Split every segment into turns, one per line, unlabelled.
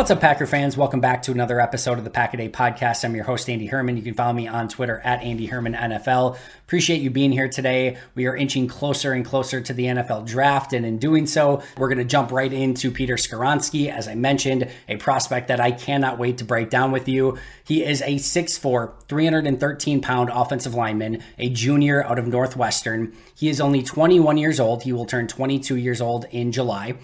What's up, Packer fans? Welcome back to another episode of the Pack a Day Podcast. I'm your host, Andy Herman. You can follow me on Twitter at Andy Herman NFL. Appreciate you being here today. We are inching closer and closer to the NFL draft, and in doing so, we're going to jump right into Peter Skoronski. As I mentioned, a prospect that I cannot wait to break down with you. He is a 6'4, 313 pound offensive lineman, a junior out of Northwestern. He is only 21 years old. He will turn 22 years old in July.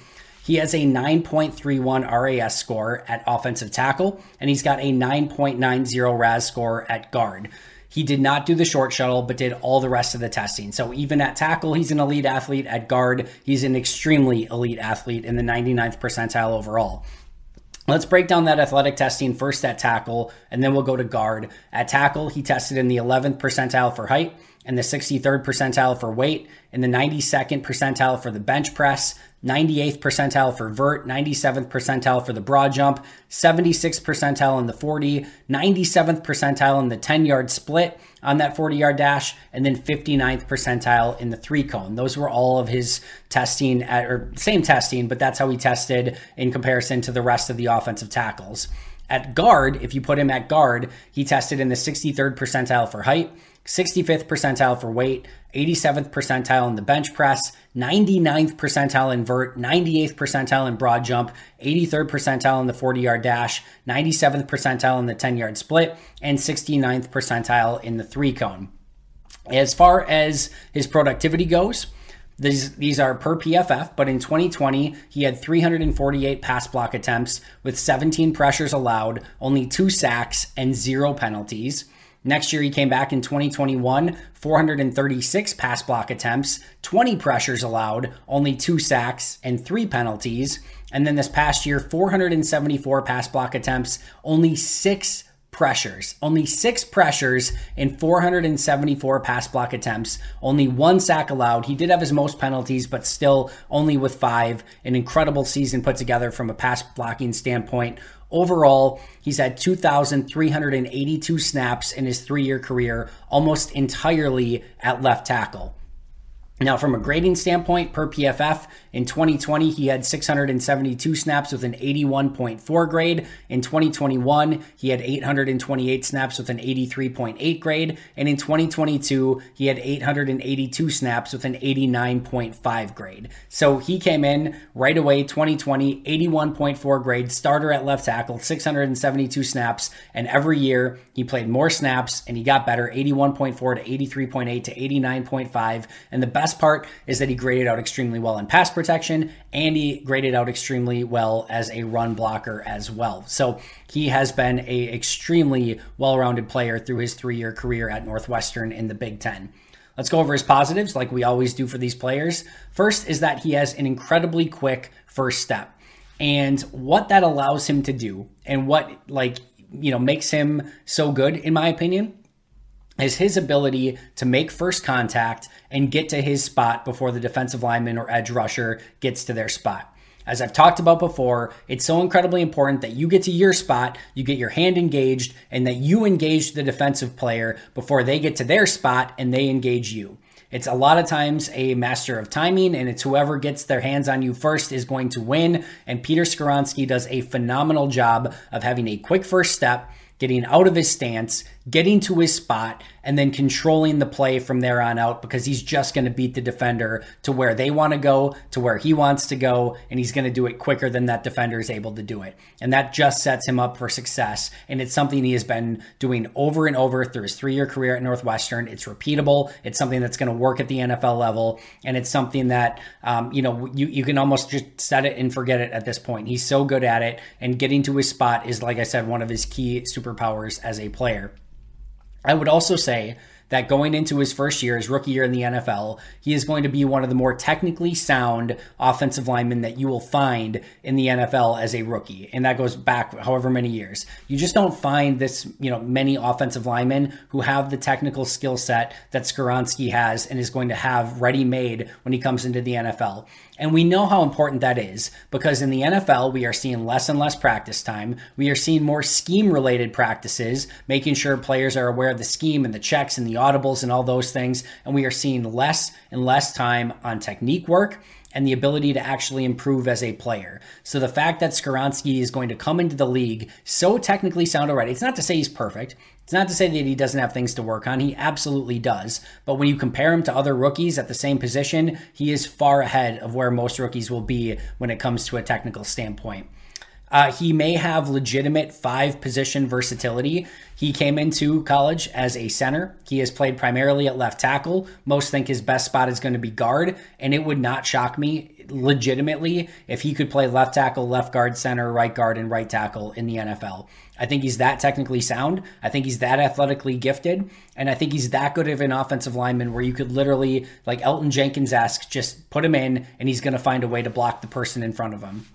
He has a 9.31 RAS score at offensive tackle, and he's got a 9.90 RAS score at guard. He did not do the short shuttle, but did all the rest of the testing. So even at tackle, he's an elite athlete. At guard, he's an extremely elite athlete in the 99th percentile overall. Let's break down that athletic testing first at tackle, and then we'll go to guard. At tackle, he tested in the 11th percentile for height, and the 63rd percentile for weight, and the 92nd percentile for the bench press, 98th percentile for vert, 97th percentile for the broad jump, 76th percentile in the 40, 97th percentile in the 10 yard split on that 40 yard dash, and then 59th percentile in the three cone. Those were all of his testing, at, or same testing, but that's how he tested in comparison to the rest of the offensive tackles. At guard, if you put him at guard, he tested in the 63rd percentile for height, 65th percentile for weight, 87th percentile in the bench press, 99th percentile in vert, 98th percentile in broad jump, 83rd percentile in the 40 yard dash, 97th percentile in the 10 yard split, and 69th percentile in the three cone. As far as his productivity goes, these, these are per PFF, but in 2020, he had 348 pass block attempts with 17 pressures allowed, only two sacks, and zero penalties. Next year, he came back in 2021, 436 pass block attempts, 20 pressures allowed, only two sacks, and three penalties. And then this past year, 474 pass block attempts, only six pressures. Only six pressures in 474 pass block attempts, only one sack allowed. He did have his most penalties, but still only with five. An incredible season put together from a pass blocking standpoint. Overall, he's had 2,382 snaps in his three year career, almost entirely at left tackle. Now, from a grading standpoint, per PFF, in 2020, he had 672 snaps with an 81.4 grade. In 2021, he had 828 snaps with an 83.8 grade. And in 2022, he had 882 snaps with an 89.5 grade. So he came in right away, 2020, 81.4 grade, starter at left tackle, 672 snaps. And every year, he played more snaps and he got better 81.4 to 83.8 to 89.5. And the best part is that he graded out extremely well in pass protection and he graded out extremely well as a run blocker as well. So he has been a extremely well-rounded player through his three-year career at Northwestern in the Big Ten. Let's go over his positives like we always do for these players. First is that he has an incredibly quick first step. And what that allows him to do and what like you know makes him so good in my opinion is his ability to make first contact and get to his spot before the defensive lineman or edge rusher gets to their spot. As I've talked about before, it's so incredibly important that you get to your spot, you get your hand engaged, and that you engage the defensive player before they get to their spot and they engage you. It's a lot of times a master of timing, and it's whoever gets their hands on you first is going to win. And Peter Skoronski does a phenomenal job of having a quick first step, getting out of his stance, getting to his spot, and then controlling the play from there on out because he's just going to beat the defender to where they want to go, to where he wants to go, and he's going to do it quicker than that defender is able to do it. And that just sets him up for success. And it's something he has been doing over and over through his three year career at Northwestern. It's repeatable, it's something that's going to work at the NFL level, and it's something that, um, you know, you, you can almost just set it and forget it at this point. He's so good at it, and getting to his spot is, like I said, one of his key superpowers as a player. I would also say that going into his first year, his rookie year in the NFL, he is going to be one of the more technically sound offensive linemen that you will find in the NFL as a rookie. And that goes back however many years. You just don't find this, you know, many offensive linemen who have the technical skill set that Skoronski has and is going to have ready made when he comes into the NFL. And we know how important that is because in the NFL, we are seeing less and less practice time. We are seeing more scheme related practices, making sure players are aware of the scheme and the checks and the audibles and all those things. And we are seeing less and less time on technique work and the ability to actually improve as a player. So the fact that Skoronski is going to come into the league so technically sound already, it's not to say he's perfect. It's not to say that he doesn't have things to work on. He absolutely does. But when you compare him to other rookies at the same position, he is far ahead of where most rookies will be when it comes to a technical standpoint. Uh, he may have legitimate five position versatility. He came into college as a center. He has played primarily at left tackle. Most think his best spot is going to be guard, and it would not shock me legitimately if he could play left tackle, left guard, center, right guard, and right tackle in the NFL. I think he's that technically sound. I think he's that athletically gifted. And I think he's that good of an offensive lineman where you could literally, like Elgton Jenkins asks, just put him in and he's going to find a way to block the person in front of him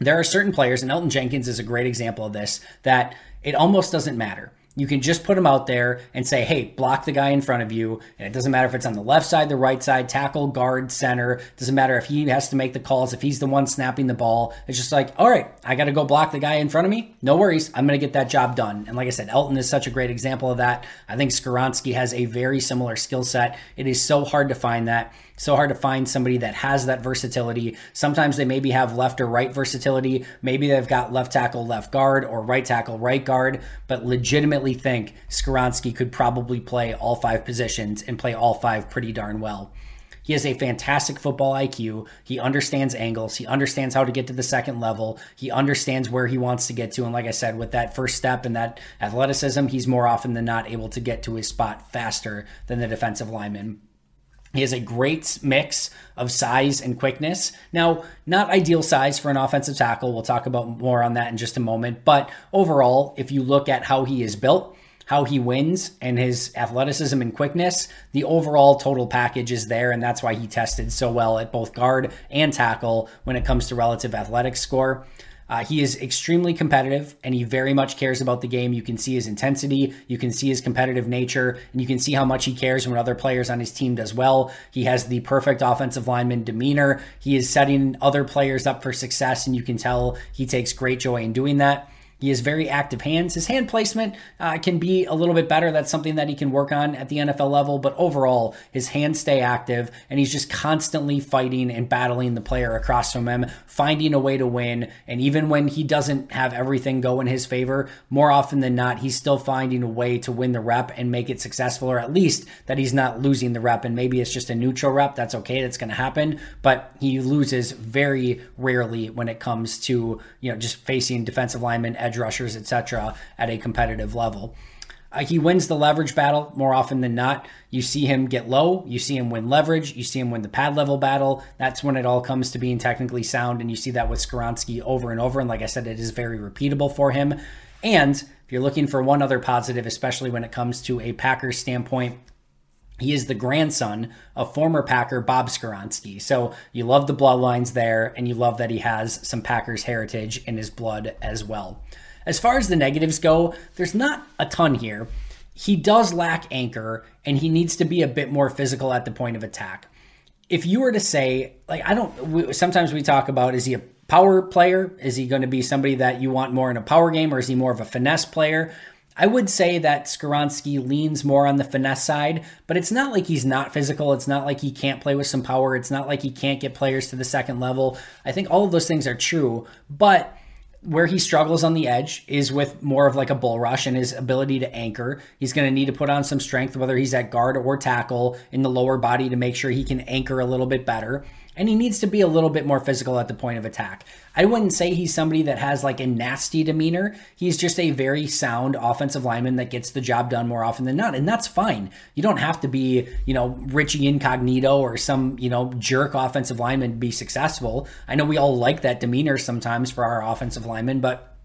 there are certain players, and Elgton Jenkins is a great example of this, that it almost doesn't matter. You can just put him out there and say, hey, block the guy in front of you. And it doesn't matter if it's on the left side, the right side, tackle, guard, center. It doesn't matter if he has to make the calls, if he's the one snapping the ball. It's just like, all right, I got to go block the guy in front of me. No worries. I'm going to get that job done. And like I said, Elgton is such a great example of that. I think Skoronski has a very similar skill set. It is so hard to find that so hard to find somebody that has that versatility. Sometimes they maybe have left or right versatility. Maybe they've got left tackle, left guard, or right tackle, right guard, but legitimately think Skoronski could probably play all five positions and play all five pretty darn well. He has a fantastic football IQ. He understands angles. He understands how to get to the second level. He understands where he wants to get to. And like I said, with that first step and that athleticism, he's more often than not able to get to his spot faster than the defensive lineman. He has a great mix of size and quickness. Now, not ideal size for an offensive tackle. We'll talk about more on that in just a moment. But overall, if you look at how he is built, how he wins, and his athleticism and quickness, the overall total package is there. And that's why he tested so well at both guard and tackle when it comes to relative athletic score. Uh, he is extremely competitive and he very much cares about the game. You can see his intensity, you can see his competitive nature, and you can see how much he cares when other players on his team does well. He has the perfect offensive lineman demeanor. He is setting other players up for success, and you can tell he takes great joy in doing that. He has very active hands. His hand placement uh, can be a little bit better. That's something that he can work on at the NFL level. But overall, his hands stay active, and he's just constantly fighting and battling the player across from him, finding a way to win. And even when he doesn't have everything go in his favor, more often than not, he's still finding a way to win the rep and make it successful, or at least that he's not losing the rep. And maybe it's just a neutral rep. That's okay. That's going to happen. But he loses very rarely when it comes to you know just facing defensive linemen edge rushers, etc., at a competitive level. Uh, he wins the leverage battle more often than not. You see him get low, you see him win leverage, you see him win the pad level battle. That's when it all comes to being technically sound, and you see that with Skoronski over and over. And like I said, it is very repeatable for him. And if you're looking for one other positive, especially when it comes to a Packers standpoint, he is the grandson of former Packer Bob Skoronski. So you love the bloodlines there, and you love that he has some Packers heritage in his blood as well. As far as the negatives go, there's not a ton here. He does lack anchor, and he needs to be a bit more physical at the point of attack. If you were to say, like, I don't, sometimes we talk about is he a power player? Is he going to be somebody that you want more in a power game, or is he more of a finesse player? I would say that Skoronski leans more on the finesse side, but it's not like he's not physical. It's not like he can't play with some power. It's not like he can't get players to the second level. I think all of those things are true, but where he struggles on the edge is with more of like a bull rush and his ability to anchor. He's going to need to put on some strength, whether he's at guard or tackle in the lower body to make sure he can anchor a little bit better and he needs to be a little bit more physical at the point of attack. I wouldn't say he's somebody that has like a nasty demeanor. He's just a very sound offensive lineman that gets the job done more often than not, and that's fine. You don't have to be, you know, Richie Incognito or some, you know, jerk offensive lineman to be successful. I know we all like that demeanor sometimes for our offensive linemen, but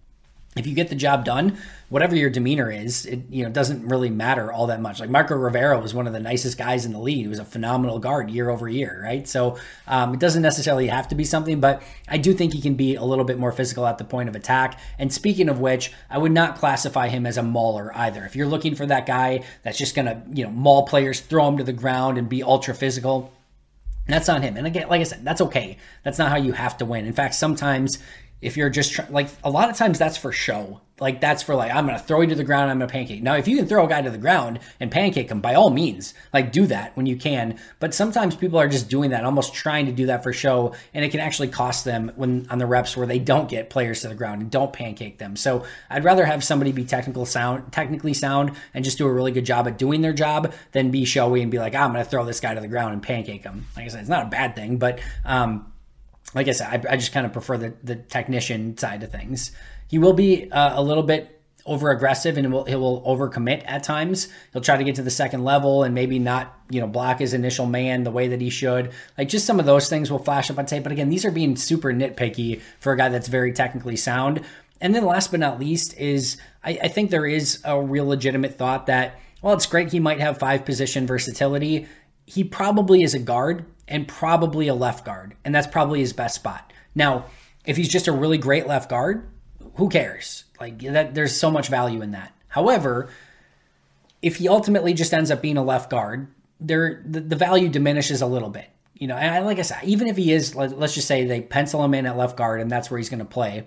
if you get the job done, whatever your demeanor is, it you know doesn't really matter all that much. Like Marco Rivera was one of the nicest guys in the league. He was a phenomenal guard year over year, right? So um, it doesn't necessarily have to be something, but I do think he can be a little bit more physical at the point of attack. And speaking of which, I would not classify him as a mauler either. If you're looking for that guy that's just gonna you know maul players, throw him to the ground, and be ultra physical. That's on him. And again, like I said, that's okay. That's not how you have to win. In fact, sometimes if you're just try- like a lot of times that's for show. Like that's for like i'm gonna throw you to the ground i'm gonna pancake. Now if you can throw a guy to the ground and pancake him by all means like do that when you can. But sometimes people are just doing that almost trying to do that for show and it can actually cost them when on the reps where they don't get players to the ground and don't pancake them. So i'd rather have somebody be technical sound technically sound and just do a really good job at doing their job than be showy and be like oh, i'm gonna throw this guy to the ground and pancake him. Like i said it's not a bad thing but um like I said, I, I just kind of prefer the, the technician side of things. He will be uh, a little bit over aggressive and will, he will overcommit at times. He'll try to get to the second level and maybe not, you know, block his initial man the way that he should. Like just some of those things will flash up on tape. But again, these are being super nitpicky for a guy that's very technically sound. And then last but not least is I, I think there is a real legitimate thought that, well, it's great he might have five position versatility. He probably is a guard and probably a left guard, and that's probably his best spot. Now, if he's just a really great left guard, who cares? Like that there's so much value in that. However, if he ultimately just ends up being a left guard, there the, the value diminishes a little bit. You know, and like I said, even if he is, let's just say they pencil him in at left guard and that's where he's going to play,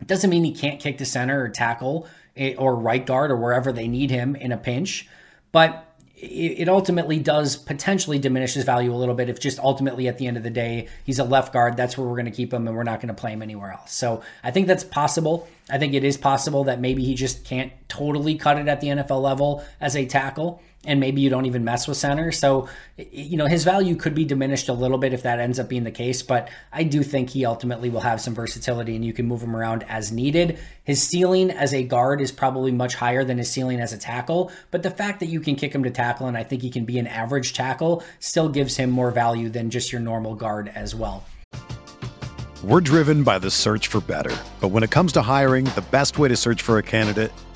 it doesn't mean he can't kick to center or tackle eh, or right guard or wherever they need him in a pinch. But it ultimately does potentially diminish his value a little bit if just ultimately at the end of the day he's a left guard that's where we're going to keep him and we're not going to play him anywhere else. So i think that's possible. I think it is possible that maybe he just can't totally cut it at the nfl level as a tackle and maybe you don't even mess with center. So, you know, his value could be diminished a little bit if that ends up being the case, but I do think he ultimately will have some versatility and you can move him around as needed. His ceiling as a guard is probably much higher than his ceiling as a tackle, but the fact that you can kick him to tackle and I think he can be an average tackle still gives him more value than just your normal guard as well.
We're driven by the search for better, but when it comes to hiring, the best way to search for a candidate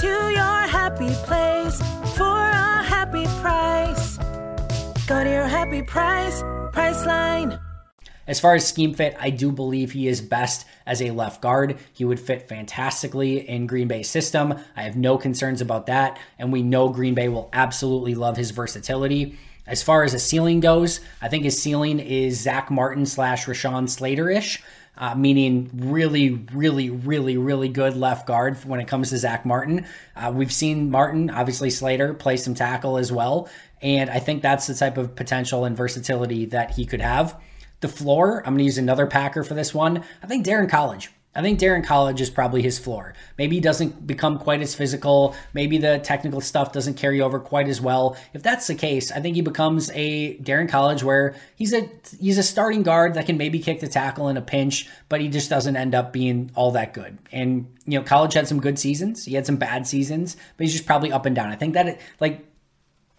To your happy place for a happy price. Go to your happy price, Priceline.
As far as scheme fit, I do believe he is best as a left guard. He would fit fantastically in Green Bay's system. I have no concerns about that. And we know Green Bay will absolutely love his versatility. As far as a ceiling goes, I think his ceiling is Zack Martin slash Rashawn Slater ish. Uh, meaning really, really, really, really good left guard when it comes to Zack Martin. Uh, we've seen Martin, obviously Slater, play some tackle as well. And I think that's the type of potential and versatility that he could have. The floor, I'm going to use another Packer for this one. I think Daryn Colledge. I think Daryn Colledge is probably his floor. Maybe he doesn't become quite as physical. Maybe the technical stuff doesn't carry over quite as well. If that's the case, I think he becomes a Daryn Colledge where he's a he's a starting guard that can maybe kick the tackle in a pinch, but he just doesn't end up being all that good. And you know, Colledge had some good seasons. He had some bad seasons, but he's just probably up and down. I think that it, like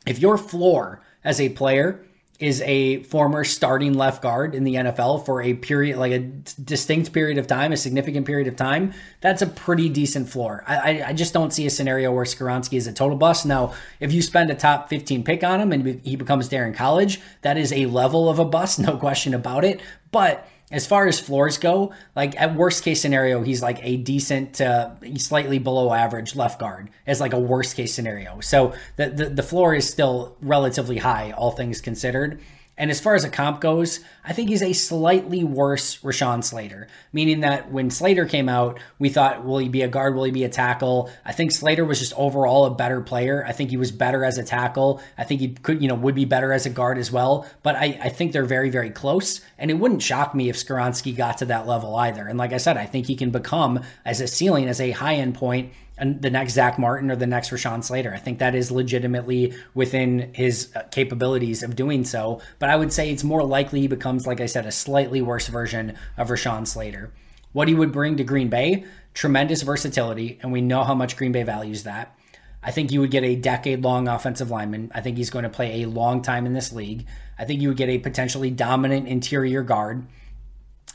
if your floor as a player is a former starting left guard in the NFL for a period, like a distinct period of time, a significant period of time, that's a pretty decent floor. I, I just don't see a scenario where Skoronski is a total bust. Now, if you spend a top 15 pick on him and he becomes Daryn Colledge, that is a level of a bust, no question about it. But as far as floors go, like at worst case scenario, he's like a decent, uh, slightly below average left guard as like a worst case scenario. So the, the, the floor is still relatively high, all things considered. And as far as a comp goes, I think he's a slightly worse Rashawn Slater, meaning that when Slater came out, we thought, will he be a guard? Will he be a tackle? I think Slater was just overall a better player. I think he was better as a tackle. I think he could, you know, would be better as a guard as well. But I, I think they're very, very close. And it wouldn't shock me if Skoronski got to that level either. And like I said, I think he can become as a ceiling, as a high end point the next Zack Martin or the next Rashawn Slater. I think that is legitimately within his uh, capabilities of doing so. But I would say it's more likely he becomes, like I said, a slightly worse version of Rashawn Slater. What he would bring to Green Bay, tremendous versatility, and we know how much Green Bay values that. I think you would get a decade long offensive lineman. I think he's going to play a long time in this league. I think you would get a potentially dominant interior guard.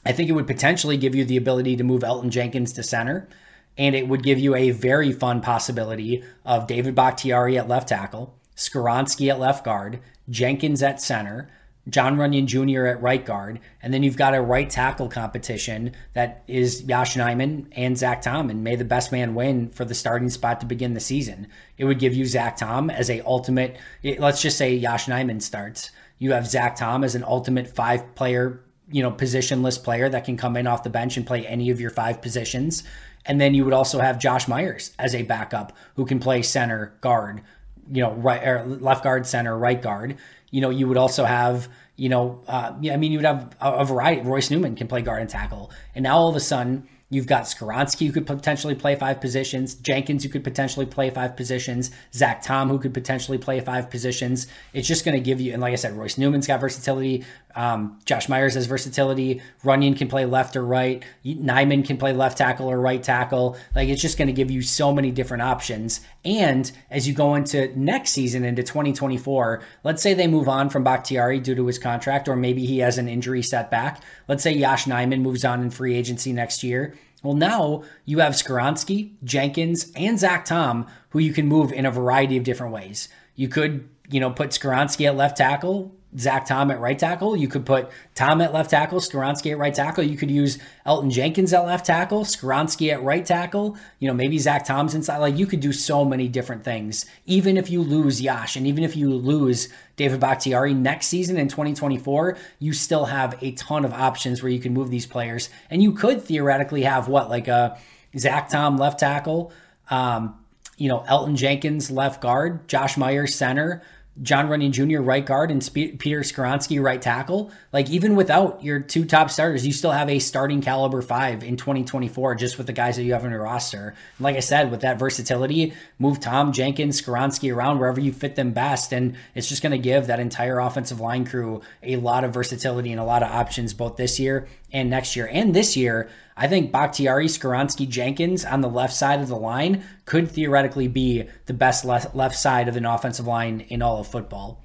I think it would potentially give you the ability to move Elgton Jenkins to center and it would give you a very fun possibility of David Bakhtiari at left tackle, Skoronski at left guard, Jenkins at center, Jon Runyan Jr. at right guard, and then you've got a right tackle competition that is Yosh Nijman and Zach Tom, and may the best man win for the starting spot to begin the season. It would give you Zach Tom as a ultimate. Let's just say Yosh Nijman starts. You have Zach Tom as an ultimate five player, you know, positionless player that can come in off the bench and play any of your five positions. And then you would also have Josh Myers as a backup who can play center, guard, you know, right or left guard, center, right guard. You know, you would also have, you know, uh, I mean, you would have a, variety. Royce Newman can play guard and tackle, and now all of a sudden You've got Skoronski who could potentially play five positions, Jenkins who could potentially play five positions, Zach Tom who could potentially play five positions. It's just going to give you, and like I said, Royce Newman's got versatility. Um, Josh Myers has versatility. Runyan can play left or right. Nijman can play left tackle or right tackle. Like it's just going to give you so many different options. And as you go into next season, into 2024, let's say they move on from Bakhtiari due to his contract, or maybe he has an injury setback. Let's say Josh Nijman moves on in free agency next year well, now you have Skoronski, Jenkins, and Zach Tom, who you can move in a variety of different ways. You could, you know, put Skoronski at left tackle, Zach Tom at right tackle. You could put Tom at left tackle, Skoronski at right tackle. You could use Elgton Jenkins at left tackle, Skoronski at right tackle. You know, maybe Zach Tom's inside. Like you could do so many different things. Even if you lose Yash and even if you lose David Bakhtiari next season in 2024, you still have a ton of options where you can move these players. And you could theoretically have what, like a Zach Tom left tackle, um, you know, Elgton Jenkins left guard, Josh Myers center. Jon Runyan Jr. right guard and Peter Skoronski right tackle. Like even without your two top starters, you still have a starting caliber five in 2024 just with the guys that you have on your roster. And like I said, with that versatility, move Tom Jenkins, Skoronski around wherever you fit them best, and it's just going to give that entire offensive line crew a lot of versatility and a lot of options both this year and next year and this year. I think Bakhtiari, Skoronski, Jenkins on the left side of the line could theoretically be the best left, left side of an offensive line in all of football.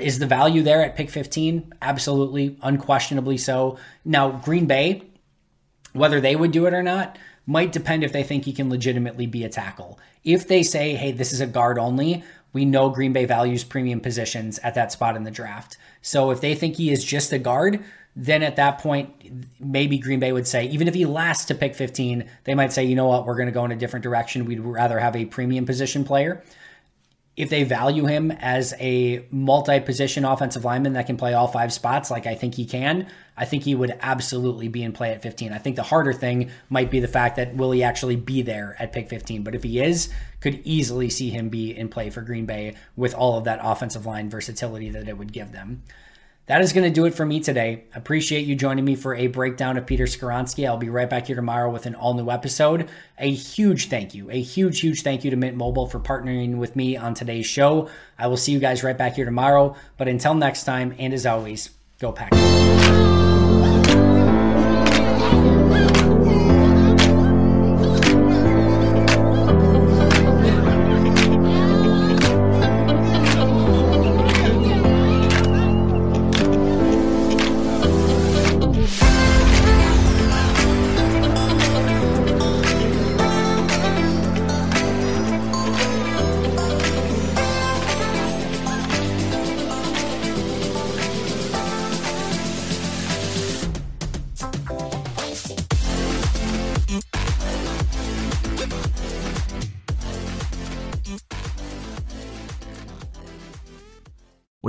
Is the value there at pick 15? Absolutely, unquestionably so. Now, Green Bay, whether they would do it or not, might depend if they think he can legitimately be a tackle. If they say, hey, this is a guard only, we know Green Bay values premium positions at that spot in the draft. So if they think he is just a guard, then at that point, maybe Green Bay would say, even if he lasts to pick 15, they might say, you know what, we're going to go in a different direction. We'd rather have a premium position player. If they value him as a multi position offensive lineman that can play all five spots, like I think he can, I think he would absolutely be in play at 15. I think the harder thing might be the fact that will he actually be there at pick 15? But if he is, could easily see him be in play for Green Bay with all of that offensive line versatility that it would give them. That is going to do it for me today. Appreciate you joining me for a breakdown of Peter Skoronski. I'll be right back here tomorrow with an all new episode. A huge thank you, a huge, huge thank you to Mint Mobile for partnering with me on today's show. I will see you guys right back here tomorrow. But until next time, and as always, go pack.